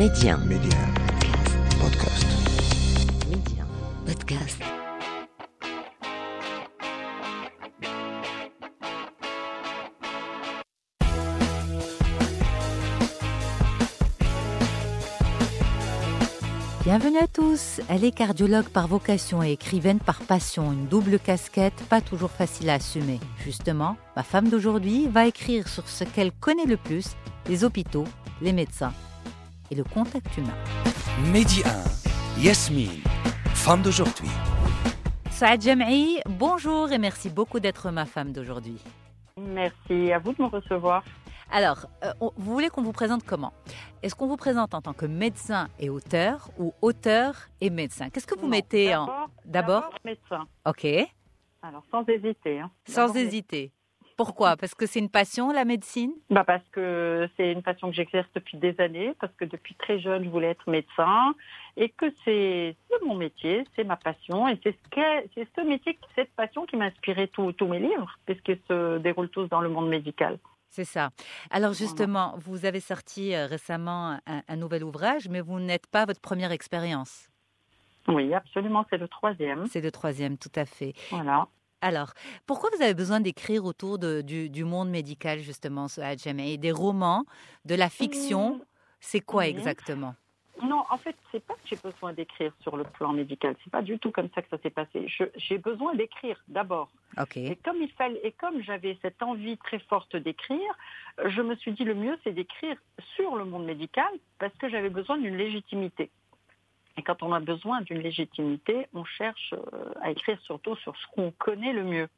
Média. Média. Podcast. Média. Podcast. Bienvenue à tous. Elle est cardiologue par vocation et écrivaine par passion, une double casquette pas toujours facile à assumer. Justement, ma femme d'aujourd'hui va écrire sur ce qu'elle connaît le plus, les hôpitaux, les médecins et le contact humain. Mehdi 1, Yasmine, femme d'aujourd'hui. Saad Jam'i, bonjour et merci beaucoup d'être ma femme d'aujourd'hui. Merci à vous de me recevoir. Alors, euh, vous voulez qu'on vous présente comment? Est-ce qu'on vous présente en tant que médecin et auteur ou auteur et médecin? Qu'est-ce que vous Non, mettez en... d'abord- médecin. Ok, Alors sans hésiter. hein. sans hésiter. Pourquoi? Parce que c'est une passion, la médecine? Bah parce que c'est une passion que j'exerce depuis des années, parce que depuis très jeune je voulais être médecin et que c'est mon métier, c'est ma passion et c'est ce métier, cette passion qui m'a inspiré tous tous mes livres, puisqu'ils se déroulent tous dans le monde médical. C'est ça. Alors justement, vous avez sorti euh, récemment un, un nouvel ouvrage, mais vous n'êtes pas votre première expérience. Oui, absolument, c'est le troisième. C'est le troisième, tout à fait. Voilà. Alors, pourquoi vous avez besoin d'écrire autour de- du, du monde médical, justement, ce et Des romans, de la fiction, Mmh, c'est quoi oui. exactement? Non, en fait, c'est pas que j'ai besoin d'écrire sur le plan médical. C'est pas du tout comme ça que ça s'est passé. J'ai besoin d'écrire d'abord. Et comme il fallait, et comme j'avais cette envie très forte d'écrire, je me suis dit le mieux c'est d'écrire sur le monde médical parce que j'avais besoin d'une légitimité. Et quand on a besoin d'une légitimité, on cherche euh, à écrire surtout sur ce qu'on connaît le mieux.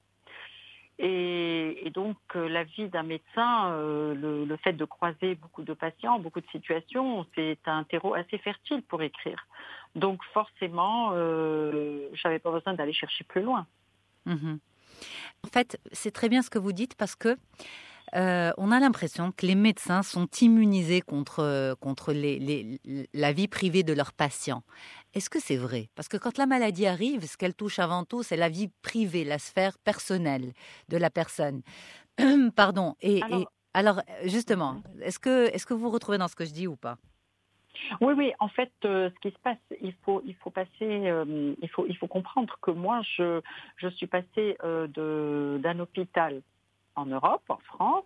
Et, et donc euh, la vie d'un médecin, euh, le, fait de croiser beaucoup de patients, beaucoup de situations, c'est un terreau assez fertile pour écrire. Donc forcément, euh, j'avais pas besoin d'aller chercher plus loin. Mhm. En fait, c'est très bien ce que vous dites parce que euh, on a l'impression que les médecins sont immunisés contre, contre les- les- la vie privée de leurs patients. Est-ce que c'est vrai? Parce que quand la maladie arrive, ce qu'elle touche avant tout, c'est la vie privée, la sphère personnelle de la personne. Pardon. Et et- Alors- alors, justement, est-ce que, est-ce que vous vous retrouvez dans ce que je dis ou pas? Oui, oui. En fait, euh, ce qui se passe, il faut, il faut passer, euh, il faut, il faut comprendre que moi, je, je suis passée euh, d'un hôpital en Europe, en France,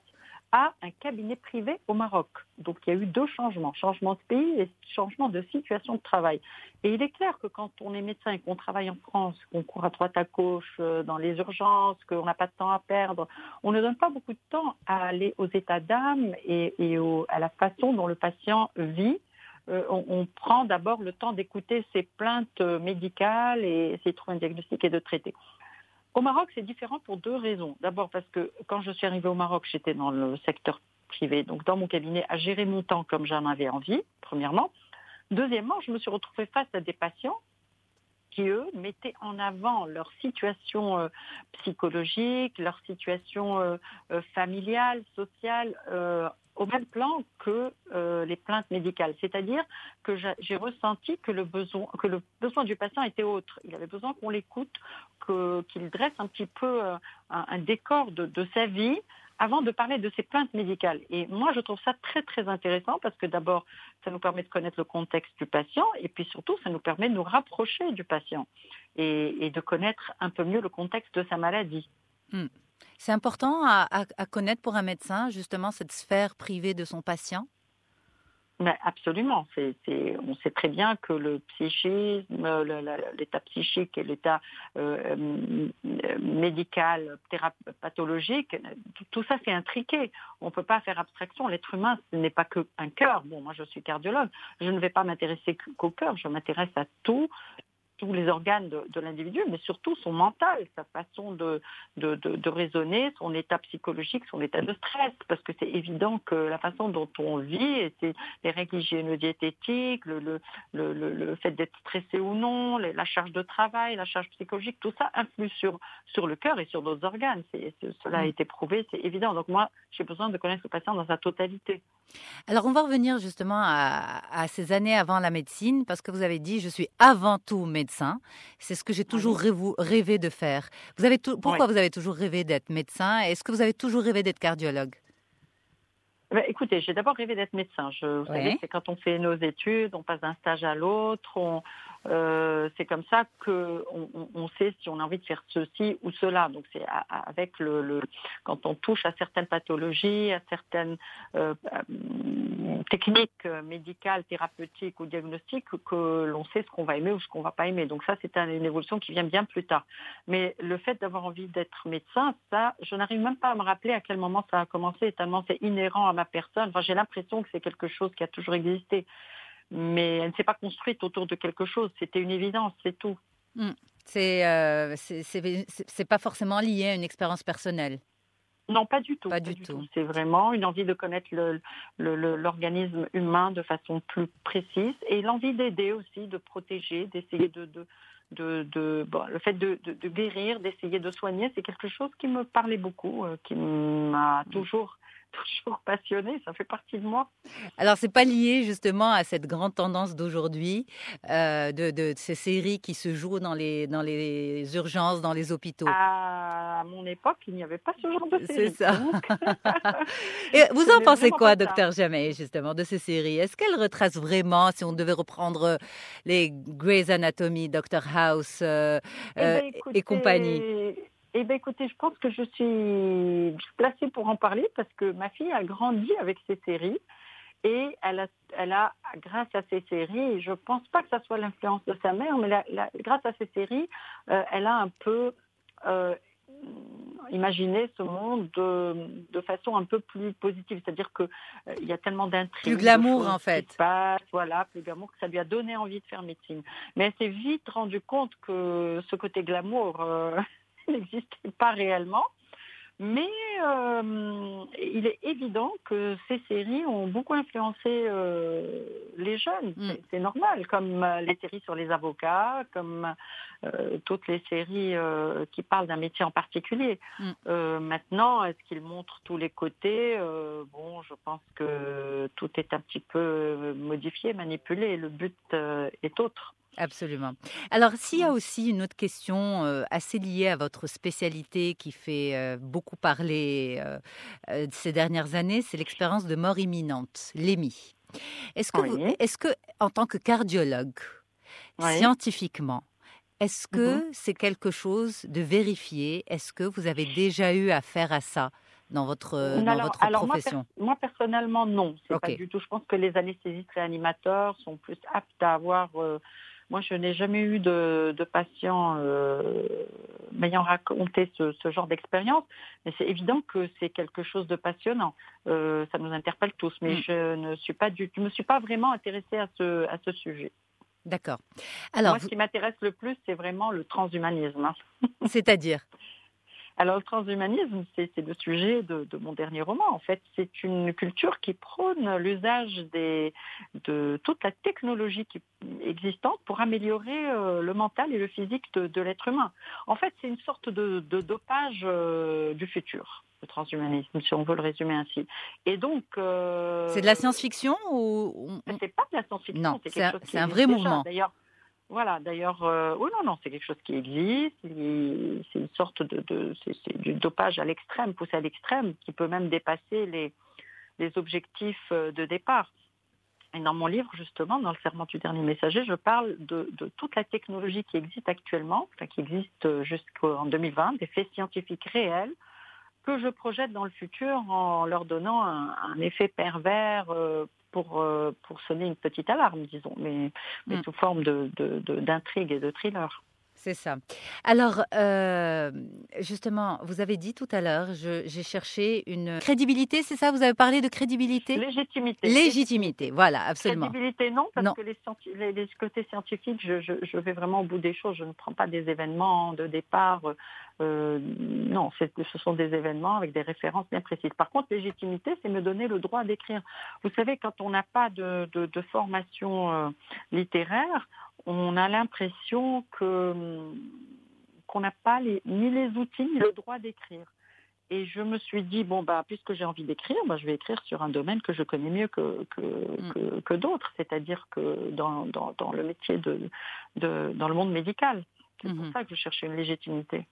à un cabinet privé au Maroc. Donc, il y a eu deux changements, changement de pays et changement de situation de travail. Et il est clair que quand on est médecin et qu'on travaille en France, qu'on court à droite à gauche euh, dans les urgences, qu'on n'a pas de temps à perdre, on ne donne pas beaucoup de temps à aller aux états d'âme et, à la façon dont le patient vit euh, on, on prend d'abord le temps d'écouter ses plaintes euh, médicales et trouver un diagnostic et de traiter. Au Maroc, c'est différent pour deux raisons. D'abord parce que quand je suis arrivée au Maroc, j'étais dans le secteur privé, donc dans mon cabinet, à gérer mon temps comme j'en avais envie, premièrement. Deuxièmement, je me suis retrouvée face à des patients qui, eux, mettaient en avant leur situation euh, psychologique, leur situation euh, euh, familiale, sociale, au même plan que les plaintes médicales. C'est-à-dire que j'a- j'ai ressenti que le besoin que le besoin du patient était autre. Il avait besoin qu'on l'écoute, qu'il dresse un petit peu un, décor de sa vie avant de parler de ses plaintes médicales. Et moi, je trouve ça très très intéressant parce que d'abord, ça nous permet de connaître le contexte du patient et puis surtout, ça nous permet de nous rapprocher du patient et, de connaître un peu mieux le contexte de sa maladie. C'est important à connaître pour un médecin, justement, cette sphère privée de son patient Mais absolument. C'est, c'est- on sait très bien que le psychisme, euh, l'état psychique et l'état euh, euh, médical, pathologique, tout, tout ça c'est intriqué. On ne peut pas faire abstraction. L'être humain, ce n'est pas qu'un cœur. Bon, moi je suis cardiologue. Je ne vais pas m'intéresser qu'au cœur. Je m'intéresse à tout tous les organes de, de l'individu, mais surtout son mental, sa façon de, de, de, raisonner, son état psychologique, son état de stress, parce que c'est évident que la façon dont on vit, et les règles hygiéno-diététiques, le, le, le, le, le fait d'être stressé ou non, la charge de travail, la charge psychologique, tout ça influe sur, sur le cœur et sur d'autres organes. Cela a Mm. été prouvé, c'est évident. Donc moi, j'ai besoin de connaître le patient dans sa totalité. Alors, on va revenir justement à, à ces années avant la médecine, parce que vous avez dit, je suis avant tout médecin. C'est ce que j'ai toujours rêvé, rêvé de faire. Vous avez tout, pourquoi vous avez toujours rêvé d'être médecin? Est-ce que vous avez toujours rêvé d'être cardiologue? Ben, écoutez, j'ai d'abord rêvé d'être médecin. Je, vous Ouais. savez, c'est quand on fait nos études, on passe d'un stage à l'autre, on, euh, c'est comme ça que on, on- sait si on a envie de faire ceci ou cela. Donc c'est avec le, le- quand on touche à certaines pathologies, à certaines euh, techniques médicales, thérapeutiques ou diagnostiques que l'on sait ce qu'on va aimer ou ce qu'on va pas aimer. Donc ça, c'est un- une évolution qui vient bien plus tard. Mais le fait d'avoir envie d'être médecin, ça, je n'arrive même pas à me rappeler à quel moment ça a commencé, tellement c'est inhérent à ma personne. Enfin, j'ai l'impression que c'est quelque chose qui a toujours existé. Mais elle ne s'est pas construite autour de quelque chose. C'était une évidence, c'est tout. C'est euh, c'est- pas forcément lié à une expérience personnelle. Non, pas du tout. Pas du tout. C'est vraiment une envie de connaître le- le- le- l'organisme humain de façon plus précise et l'envie d'aider aussi, de protéger, d'essayer de, de, de, de- bon, le fait de, de- de guérir, d'essayer de soigner, c'est quelque chose qui me parlait beaucoup, euh, qui m'a toujours toujours passionné, ça fait partie de moi. Alors, c'est pas lié justement à cette grande tendance d'aujourd'hui euh, de, de ces séries qui se jouent dans les, dans les urgences, dans les hôpitaux. À mon époque, il n'y avait pas ce genre de C'est série. ça. Donc, Et vous en pensez quoi, docteur Jamais, justement, de ces séries? Est-ce qu'elles retracent vraiment, si on devait reprendre euh, les Grey's Anatomy, Doctor House euh, Eh ben, et compagnie? Eh ben, écoutez, je pense que je suis placée pour en parler parce que ma fille a grandi avec ces séries et elle a, elle a grâce à ces séries, je pense pas que ça soit l'influence de sa mère, mais la- la- grâce à ces séries, euh, elle a un peu euh, imaginé ce monde de, de façon un peu plus positive. C'est-à-dire que euh, y a tellement d'intrigues. Plus glamour, en fait. voilà, plus glamour, que ça lui a donné envie de faire médecine. Mais elle s'est vite rendue compte que ce côté glamour euh, n'existait pas réellement. Mais euh, il est évident que ces séries ont beaucoup influencé euh, les jeunes. Mm. C'est- normal, comme euh, les séries sur les avocats, comme euh, toutes les séries qui parlent d'un métier en particulier. Mm. Maintenant, est-ce qu'ils montrent tous les côtés? Bon, je pense que tout est un petit peu modifié, manipulé. Le but est autre. Absolument. Alors, s'il y a aussi une autre question euh, assez liée à votre spécialité qui fait euh, beaucoup parler euh, ces dernières années, c'est l'expérience de mort imminente, l'EMI. Est-ce que, Oui. est-ce que, en tant que cardiologue, Oui. scientifiquement, est-ce que Mhm. c'est quelque chose de vérifié? Est-ce que vous avez déjà eu affaire à ça dans votre, dans votre alors moi, profession? Moi, personnellement, non. C'est pas du tout. Je pense que les anesthésistes réanimateurs sont plus aptes à avoir. Moi, je n'ai jamais eu de, de patient euh, m'ayant raconté ce, ce genre d'expérience, mais c'est évident que c'est quelque chose de passionnant. Euh, ça nous interpelle tous, mais Mm. je ne suis pas du, je me suis pas vraiment intéressée à ce, à ce sujet. D'accord. Alors, moi, ce qui m'intéresse le plus, c'est vraiment le transhumanisme. hein. c'est-à-dire? Alors, le transhumanisme, c'est le sujet de, de mon dernier roman. En fait, c'est une culture qui prône l'usage de toute la technologie qui, existante pour améliorer euh, le mental et le physique de, de l'être humain. En fait, c'est une sorte de, de dopage euh, du futur, le transhumanisme, si on veut le résumer ainsi. Et donc, euh, c'est de la science-fiction ou c'est pas de la science-fiction, Non, c'est un- un vrai déjà. mouvement. D'ailleurs, voilà, d'ailleurs, euh, oui, non, non, c'est quelque chose qui existe. C'est une sorte de, de c'est, c'est du dopage à l'extrême, poussé à l'extrême, qui peut même dépasser les, les objectifs euh, de départ. Et dans mon livre, justement, dans le serment du dernier messager, je parle de, de toute la technologie qui existe actuellement, enfin, qui existe euh, jusqu'en 2020, des faits scientifiques réels que je projette dans le futur en leur donnant un, un effet pervers euh, pour, euh, pour sonner une petite alarme, disons, mais, mais Mm. sous forme de, de- de- d'intrigue et de thriller. C'est ça. Alors, euh, justement, vous avez dit tout à l'heure, j'ai cherché une crédibilité, c'est ça Vous avez parlé de crédibilité? Légitimité. Légitimité, voilà, absolument. Crédibilité, non, parce Non. que les, les, les côtés scientifiques, je, je, je vais vraiment au bout des choses. Je ne prends pas des événements de départ. Euh, non, ce sont des événements avec des références bien précises. Par contre, légitimité, c'est me donner le droit d'écrire. Vous savez, quand on n'a pas de, de, de formation euh, littéraire, on a l'impression que hum, qu'on n'a pas les, ni les outils ni le droit d'écrire. Et je me suis dit, bon, bah, puisque j'ai envie d'écrire, bah, je vais écrire sur un domaine que je connais mieux que, que, Mm. que, que d'autres, c'est-à-dire que dans, dans, dans le métier de, de, dans le monde médical. C'est pour ça que je cherchais une légitimité.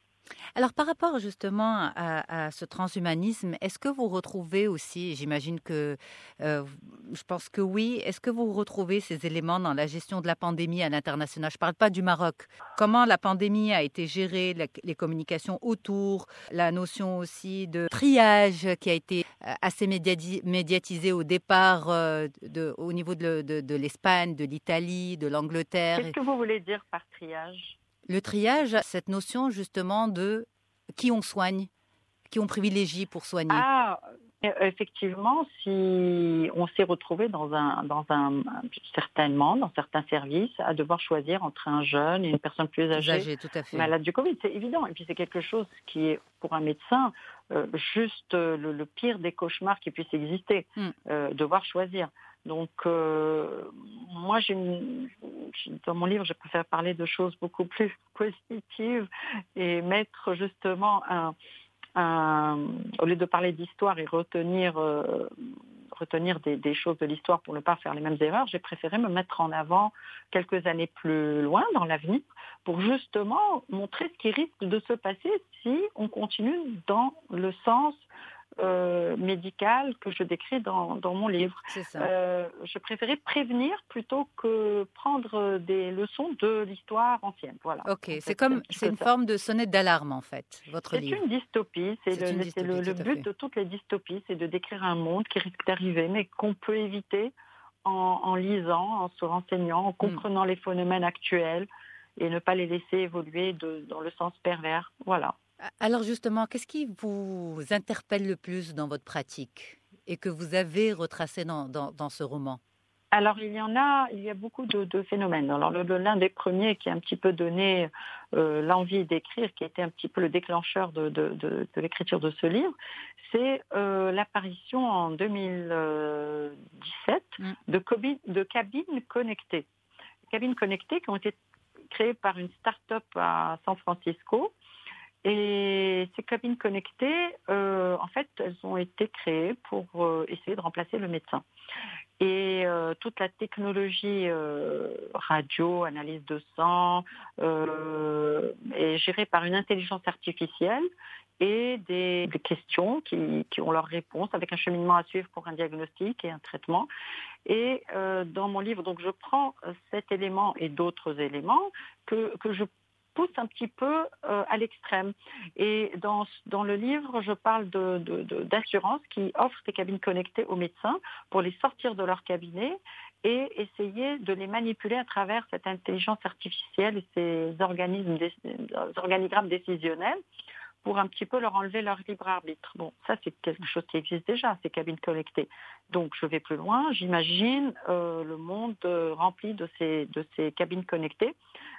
Alors par rapport justement à, ce transhumanisme, est-ce que vous retrouvez aussi, j'imagine que euh, je pense que oui, est-ce que vous retrouvez ces éléments dans la gestion de la pandémie à l'international? Je ne parle pas du Maroc. Comment la pandémie a été gérée, les communications autour, la notion aussi de triage qui a été euh, assez médiatisée au départ euh, au niveau de l'Espagne, de l'Italie, de l'Angleterre? Qu'est-ce que vous voulez dire par triage? Le triage, cette notion justement de qui on soigne, qui on privilégie pour soigner. Ah, effectivement, si on s'est retrouvé dans un, dans un, certainement dans certains services à devoir choisir entre un jeune et une personne plus âgée, tout à fait. malade du Covid, c'est évident. Et puis c'est quelque chose qui est pour un médecin euh, juste le, pire des cauchemars qui puissent exister, euh, devoir choisir. Donc, moi, dans mon livre, je préfère parler de choses beaucoup plus positives et mettre justement un, au lieu de parler d'histoire et retenir, euh, retenir des, choses de l'histoire pour ne pas faire les mêmes erreurs, j'ai préféré me mettre en avant quelques années plus loin dans l'avenir pour justement montrer ce qui risque de se passer si on continue dans le sens euh, médicale que je décris dans, mon livre. Euh, je préférais prévenir plutôt que prendre des leçons de l'histoire ancienne. Voilà. Ok, c'est comme c'est une forme de sonnette d'alarme en fait. Votre livre. C'est une dystopie. C'est le, le, but de toutes les dystopies, c'est de décrire un monde qui risque d'arriver, mais qu'on peut éviter en, lisant, en se renseignant, en hmm. comprenant les phénomènes actuels et ne pas les laisser évoluer dans le sens pervers. Voilà. Alors justement, qu'est-ce qui vous interpelle le plus dans votre pratique et que vous avez retracé dans, ce roman? Alors il y en a, il y a beaucoup de, phénomènes. Alors l'un des premiers qui a un petit peu donné euh, l'envie d'écrire, qui a été un petit peu le déclencheur de, l'écriture de ce livre, c'est euh, l'apparition en 2017 mm. de, de cabines connectées. Cabines connectées qui ont été créées par une start-up à San Francisco et ces cabines connectées, euh, en fait, elles ont été créées pour euh, essayer de remplacer le médecin. Et euh, toute la technologie radio, analyse de sang, est gérée par une intelligence artificielle et des, questions qui, ont leur réponse avec un cheminement à suivre pour un diagnostic et un traitement. Et dans mon livre, donc je prends cet élément et d'autres éléments que, que je pousse un petit peu euh, à l'extrême. Et dans, dans le livre, je parle d'assurances de, qui offrent des cabines connectées aux médecins pour les sortir de leur cabinet et essayer de les manipuler à travers cette intelligence artificielle et ces organismes, organigrammes décisionnels pour un petit peu leur enlever leur libre arbitre. Bon, ça c'est quelque chose qui existe déjà, ces cabines connectées. Donc je vais plus loin, j'imagine euh, le monde euh, rempli de ces, de ces cabines connectées.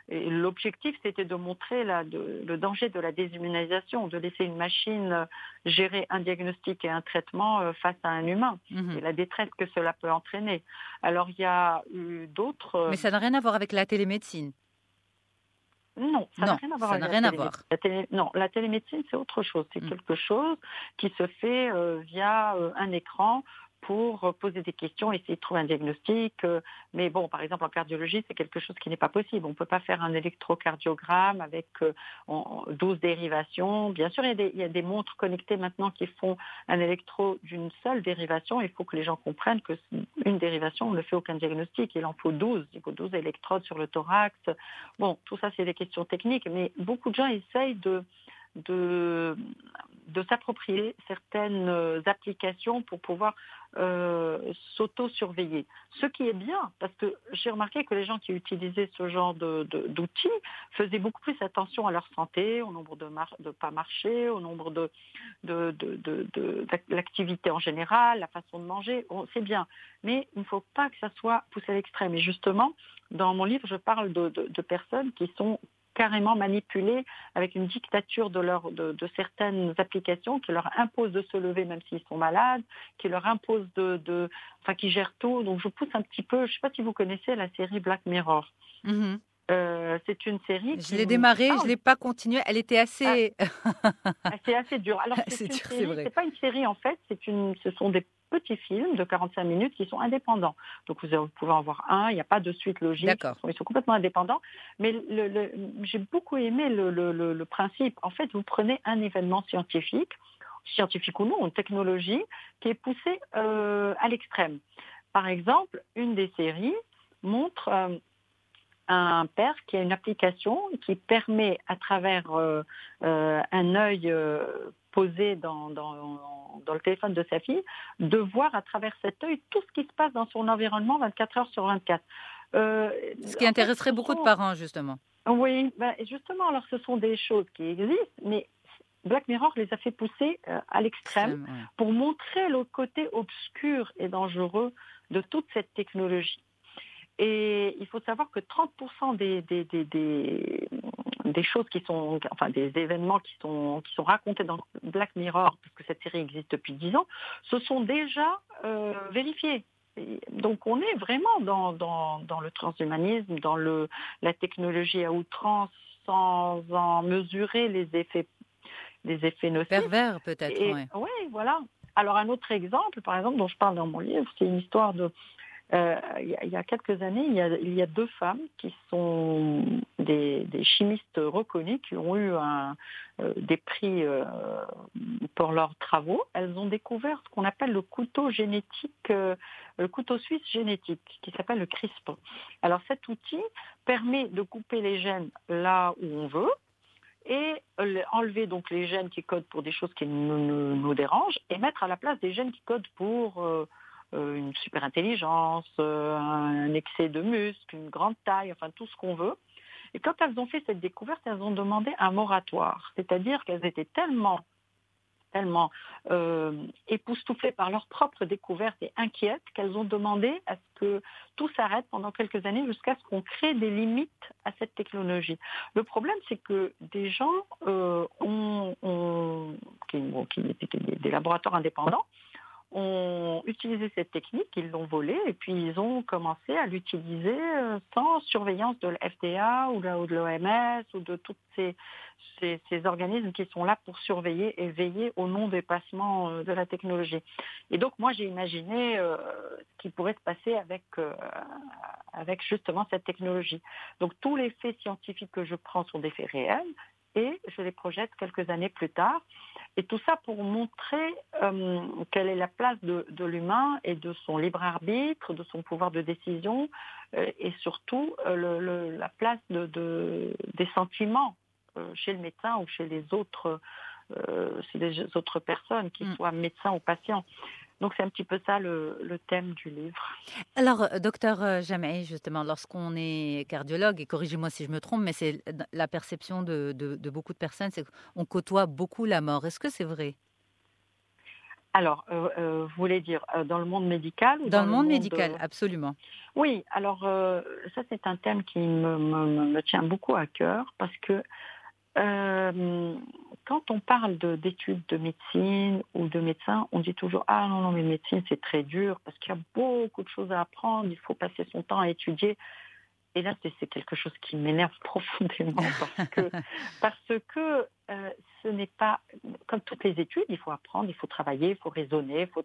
Et l'objectif c'était de montrer le danger de la déshumanisation, de laisser une machine euh, gérer un diagnostic et un traitement face à un humain, mhm. et la détresse que cela peut entraîner. Alors il y a eu d'autres... Mais ça n'a rien à voir avec la télémédecine. Non, ça n'a rien à voir. Ça n'a rien à voir. La non, la télémédecine, c'est autre chose. C'est mm. quelque chose qui se fait euh, via euh, un écran pour poser des questions, essayer de trouver un diagnostic. Euh, mais bon, par exemple, en cardiologie, c'est quelque chose qui n'est pas possible. On ne peut pas faire un électrocardiogramme avec 12 dérivations. Bien sûr, il y, a des, montres connectées maintenant qui font un électro d'une seule dérivation. Il faut que les gens comprennent que une dérivation, on ne fait aucun diagnostic. Il en faut 12. Il faut 12 électrodes sur le thorax. Bon, tout ça, c'est des questions techniques. Mais beaucoup de gens essayent de de, de s'approprier certaines applications pour pouvoir euh, s'auto-surveiller. Ce qui est bien, parce que j'ai remarqué que les gens qui utilisaient ce genre d'outils faisaient beaucoup plus attention à leur santé, au nombre de, de pas marcher, au nombre de, de, l'activité en général, la façon de manger. c'est bien, mais il ne faut pas que ça soit poussé à l'extrême. Et justement, dans mon livre, je parle de, personnes qui sont carrément manipulés avec une dictature de, leur, de, certaines applications qui leur imposent de se lever même s'ils sont malades, qui leur imposent de, enfin qui gèrent tout. Donc je pousse un petit peu. Je ne sais pas si vous connaissez la série Black Mirror. Mm-hmm. Euh, c'est une série. Je l'ai démarrée, Ah, je l'ai pas continuée. Elle était assez. ah, c'est assez dur. Alors C'est dur, c'est vrai. c'est pas une série en fait, c'est une, ce sont des petits films de 45 minutes qui sont indépendants. Donc vous, vous pouvez en voir un, il n'y a pas de suite logique. D'accord. Ils sont, ils sont complètement indépendants. Mais le, le- j'ai beaucoup aimé le principe. En fait, vous prenez un événement scientifique, scientifique ou non, une technologie qui est poussée euh, à l'extrême. Par exemple, une des séries montre euh, un père qui a une application qui permet à travers euh, euh, un œil euh, posé dans, dans, dans le téléphone de sa fille de voir à travers cet œil tout ce qui se passe dans son environnement 24 heures sur 24. Euh, Ce qui fait, intéresserait beaucoup de parents, justement. oui, ben, justement, alors ce sont des choses qui existent, mais Black Mirror les a fait pousser à l'extrême pour montrer le côté obscur et dangereux de toute cette technologie. Et il faut savoir que 30% des, des, des, des, des choses qui sont, enfin des événements qui sont, qui sont racontés dans Black Mirror, parce que cette série existe depuis 10 ans, se sont déjà euh, vérifiés. Et Donc on est vraiment dans, dans, dans le transhumanisme, dans le, la technologie à outrance, sans en mesurer les effets, les effets nocifs. Pervers, peut-être. Oui, voilà. Alors un autre exemple, par exemple, dont je parle dans mon livre, c'est une histoire de. Euh, il, y a, quelques années, il y a, deux femmes qui sont des, chimistes reconnus qui ont eu euh, des prix euh, pour leurs travaux. Elles ont découvert ce qu'on appelle le couteau génétique, le couteau suisse génétique, qui s'appelle le CRISPR. Alors cet outil permet de couper les gènes là où on veut et enlever donc les gènes qui codent pour des choses qui nous, dérangent et mettre à la place des gènes qui codent pour une super intelligence, euh, un excès de muscles, une grande taille, enfin tout ce qu'on veut. Et quand elles ont fait cette découverte, elles ont demandé un moratoire, c'est-à-dire qu'elles étaient tellement tellement euh, époustouflées par leur propre découverte et inquiètes qu'elles ont demandé à ce que tout s'arrête pendant quelques années jusqu'à ce qu'on crée des limites à cette technologie. Le problème, c'est que des gens euh, ont, ont- qui, bon, qui des laboratoires indépendants ont utilisé cette technique, ils l'ont volée et puis ils ont commencé à l'utiliser euh, sans surveillance de la FDA ou de l'OMS ou de tous ces, organismes qui sont là pour surveiller et veiller au non-dépassement euh, de la technologie. Et donc moi j'ai imaginé euh, ce qui pourrait se passer avec justement cette technologie. Donc tous les faits scientifiques que je prends sont des faits réels et je les projette quelques années plus tard. Et tout ça pour montrer euh, quelle est la place de, de l'humain et de son libre arbitre, de son pouvoir de décision euh, et surtout euh, le- le- la place de, de- des sentiments euh, chez le médecin ou chez les autres, euh, chez les autres personnes, qu'ils Mm. soient médecins ou patients. Donc c'est un petit peu ça le, le thème du livre. Alors, euh, docteur euh, Jamei, justement, lorsqu'on est cardiologue, et corrigez-moi si je me trompe, mais c'est la perception de, de- de beaucoup de personnes, c'est qu'on côtoie beaucoup la mort. Est-ce que c'est vrai? Alors, euh, euh, vous voulez dire euh, dans le monde médical ou Dans le monde médical, absolument. Oui, alors ça c'est un thème qui me, me- me tient beaucoup à cœur parce que euh, quand on parle de- d'études de, médecine ou de médecin, on dit toujours ah non non mais médecine c'est très dur parce qu'il y a beaucoup de choses à apprendre, il faut passer son temps à étudier. Et là c'est c'est quelque chose qui m'énerve profondément parce que parce que euh, ce n'est pas comme toutes les études, il faut apprendre, il faut travailler, il faut raisonner, il faut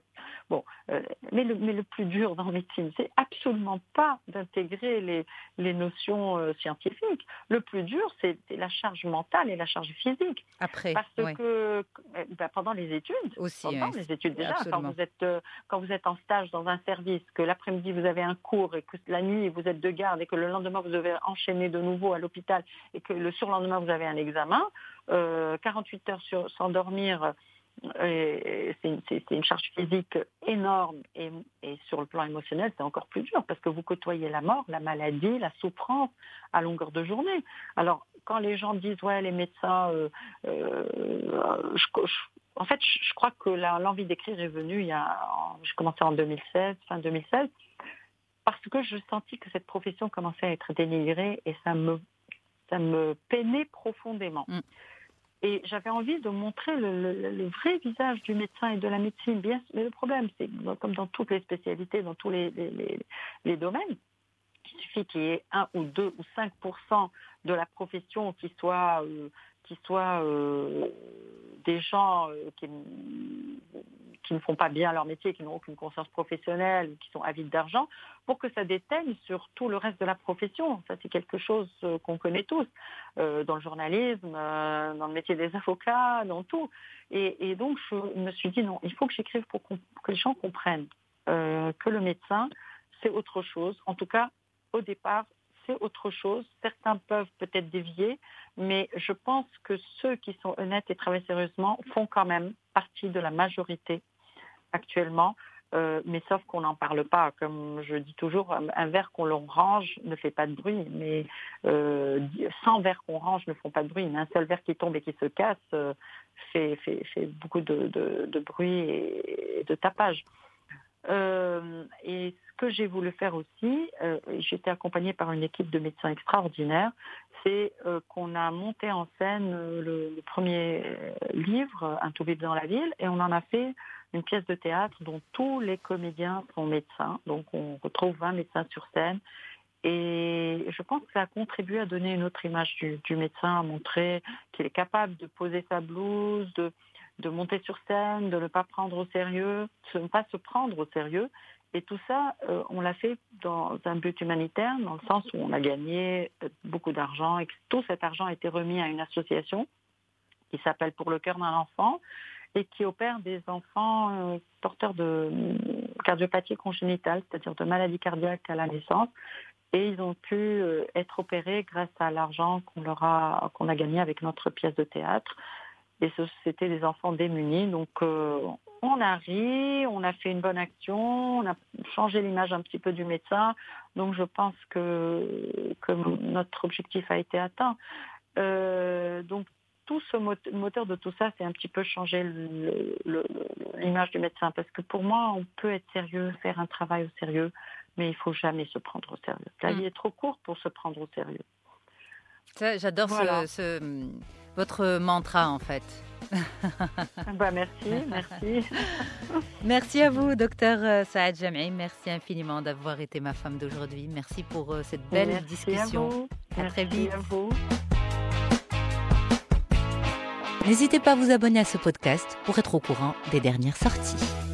bon. euh, mais le mais le plus dur dans la médecine, c'est absolument pas d'intégrer les les notions euh, scientifiques. Le plus dur, c'est la charge mentale et la charge physique. Après, Parce que euh, ben, pendant les études, aussi. pendant les études déjà, quand vous êtes quand vous êtes en stage dans un service, que l'après-midi vous avez un cours et que la nuit vous êtes de garde et que le lendemain vous devez enchaîner de nouveau à l'hôpital et que le surlendemain vous avez un examen, euh, 48 heures sur, sans dormir, euh, c'est une, charge physique énorme et, sur le plan émotionnel c'est encore plus dur parce que vous côtoyez la mort, la maladie, la souffrance à longueur de journée. Alors quand les gens disent ouais les médecins, euh, euh, en fait je, crois que l'envie d'écrire est venue j'ai commencé en 2016, fin 2016 parce que je sentis que cette profession commençait à être dénigrée et ça me, ça me peinait profondément. Mm. Et j'avais envie de montrer le, le- le vrai visage du médecin et de la médecine. Bien, mais le problème, c'est que, comme dans toutes les spécialités, dans tous les, les- les- les domaines, il suffit qu'il y ait 1 ou 2 ou 5% de la profession qui soit qui soient des gens qui, qui, ne font pas bien leur métier, qui n'ont aucune conscience professionnelle, qui sont avides d'argent, pour que ça déteigne sur tout le reste de la profession. Ça, c'est quelque chose qu'on connaît tous, dans le journalisme, dans le métier des avocats, dans tout. Et, donc, je me suis dit, non, il faut que j'écrive pour, pour, que les gens comprennent que le médecin, c'est autre chose. En tout cas, au départ, c'est autre chose. Certains peuvent peut-être dévier, mais je pense que ceux qui sont honnêtes et travaillent sérieusement font quand même partie de la majorité actuellement. Euh, mais sauf qu'on n'en parle pas. Comme je dis toujours, un verre qu'on range ne fait pas de bruit, mais euh, 100 verres qu'on range ne font pas de bruit. Mais un seul verre qui tombe et qui se casse euh, fait, fait, beaucoup de bruit et de tapage. Euh, et ce que j'ai voulu faire aussi, euh, j'étais accompagnée par une équipe de médecins extraordinaires, c'est euh, qu'on a monté en scène le, premier livre, Un tout dans la ville, et on en a fait une pièce de théâtre dont tous les comédiens sont médecins. Donc on retrouve 20 médecins sur scène. Et je pense que ça a contribué à donner une autre image du, du médecin, à montrer qu'il est capable de poser sa blouse, de, de monter sur scène, de ne pas prendre au sérieux, de ne pas se prendre au sérieux. Et tout ça, euh, on l'a fait dans un but humanitaire, dans le sens où on a gagné euh, beaucoup d'argent et que tout cet argent a été remis à une association qui s'appelle Pour le cœur d'un enfant et qui opère des enfants euh, porteurs de cardiopathie congénitale, c'est-à-dire de maladies cardiaques à la naissance. Et ils ont pu être opérés grâce à l'argent qu'on qu'on a gagné avec notre pièce de théâtre. Et c'était des enfants démunis. Donc, euh, on a ri, on a fait une bonne action, on a changé l'image un petit peu du médecin. Donc, je pense que, que notre objectif a été atteint. Euh, donc, tout ce moteur de tout ça, c'est un petit peu changer l'image du médecin. Parce que pour moi, on peut être sérieux, faire un travail au sérieux, mais il faut jamais se prendre au sérieux. La mm. vie est trop courte pour se prendre au sérieux. J'adore ce, votre mantra en fait. bah, merci, merci. merci à vous, docteur euh, Saad Jamei. Merci infiniment d'avoir été ma femme d'aujourd'hui. Merci pour euh, cette belle discussion. À, très vite. N'hésitez pas à vous abonner à ce podcast pour être au courant des dernières sorties.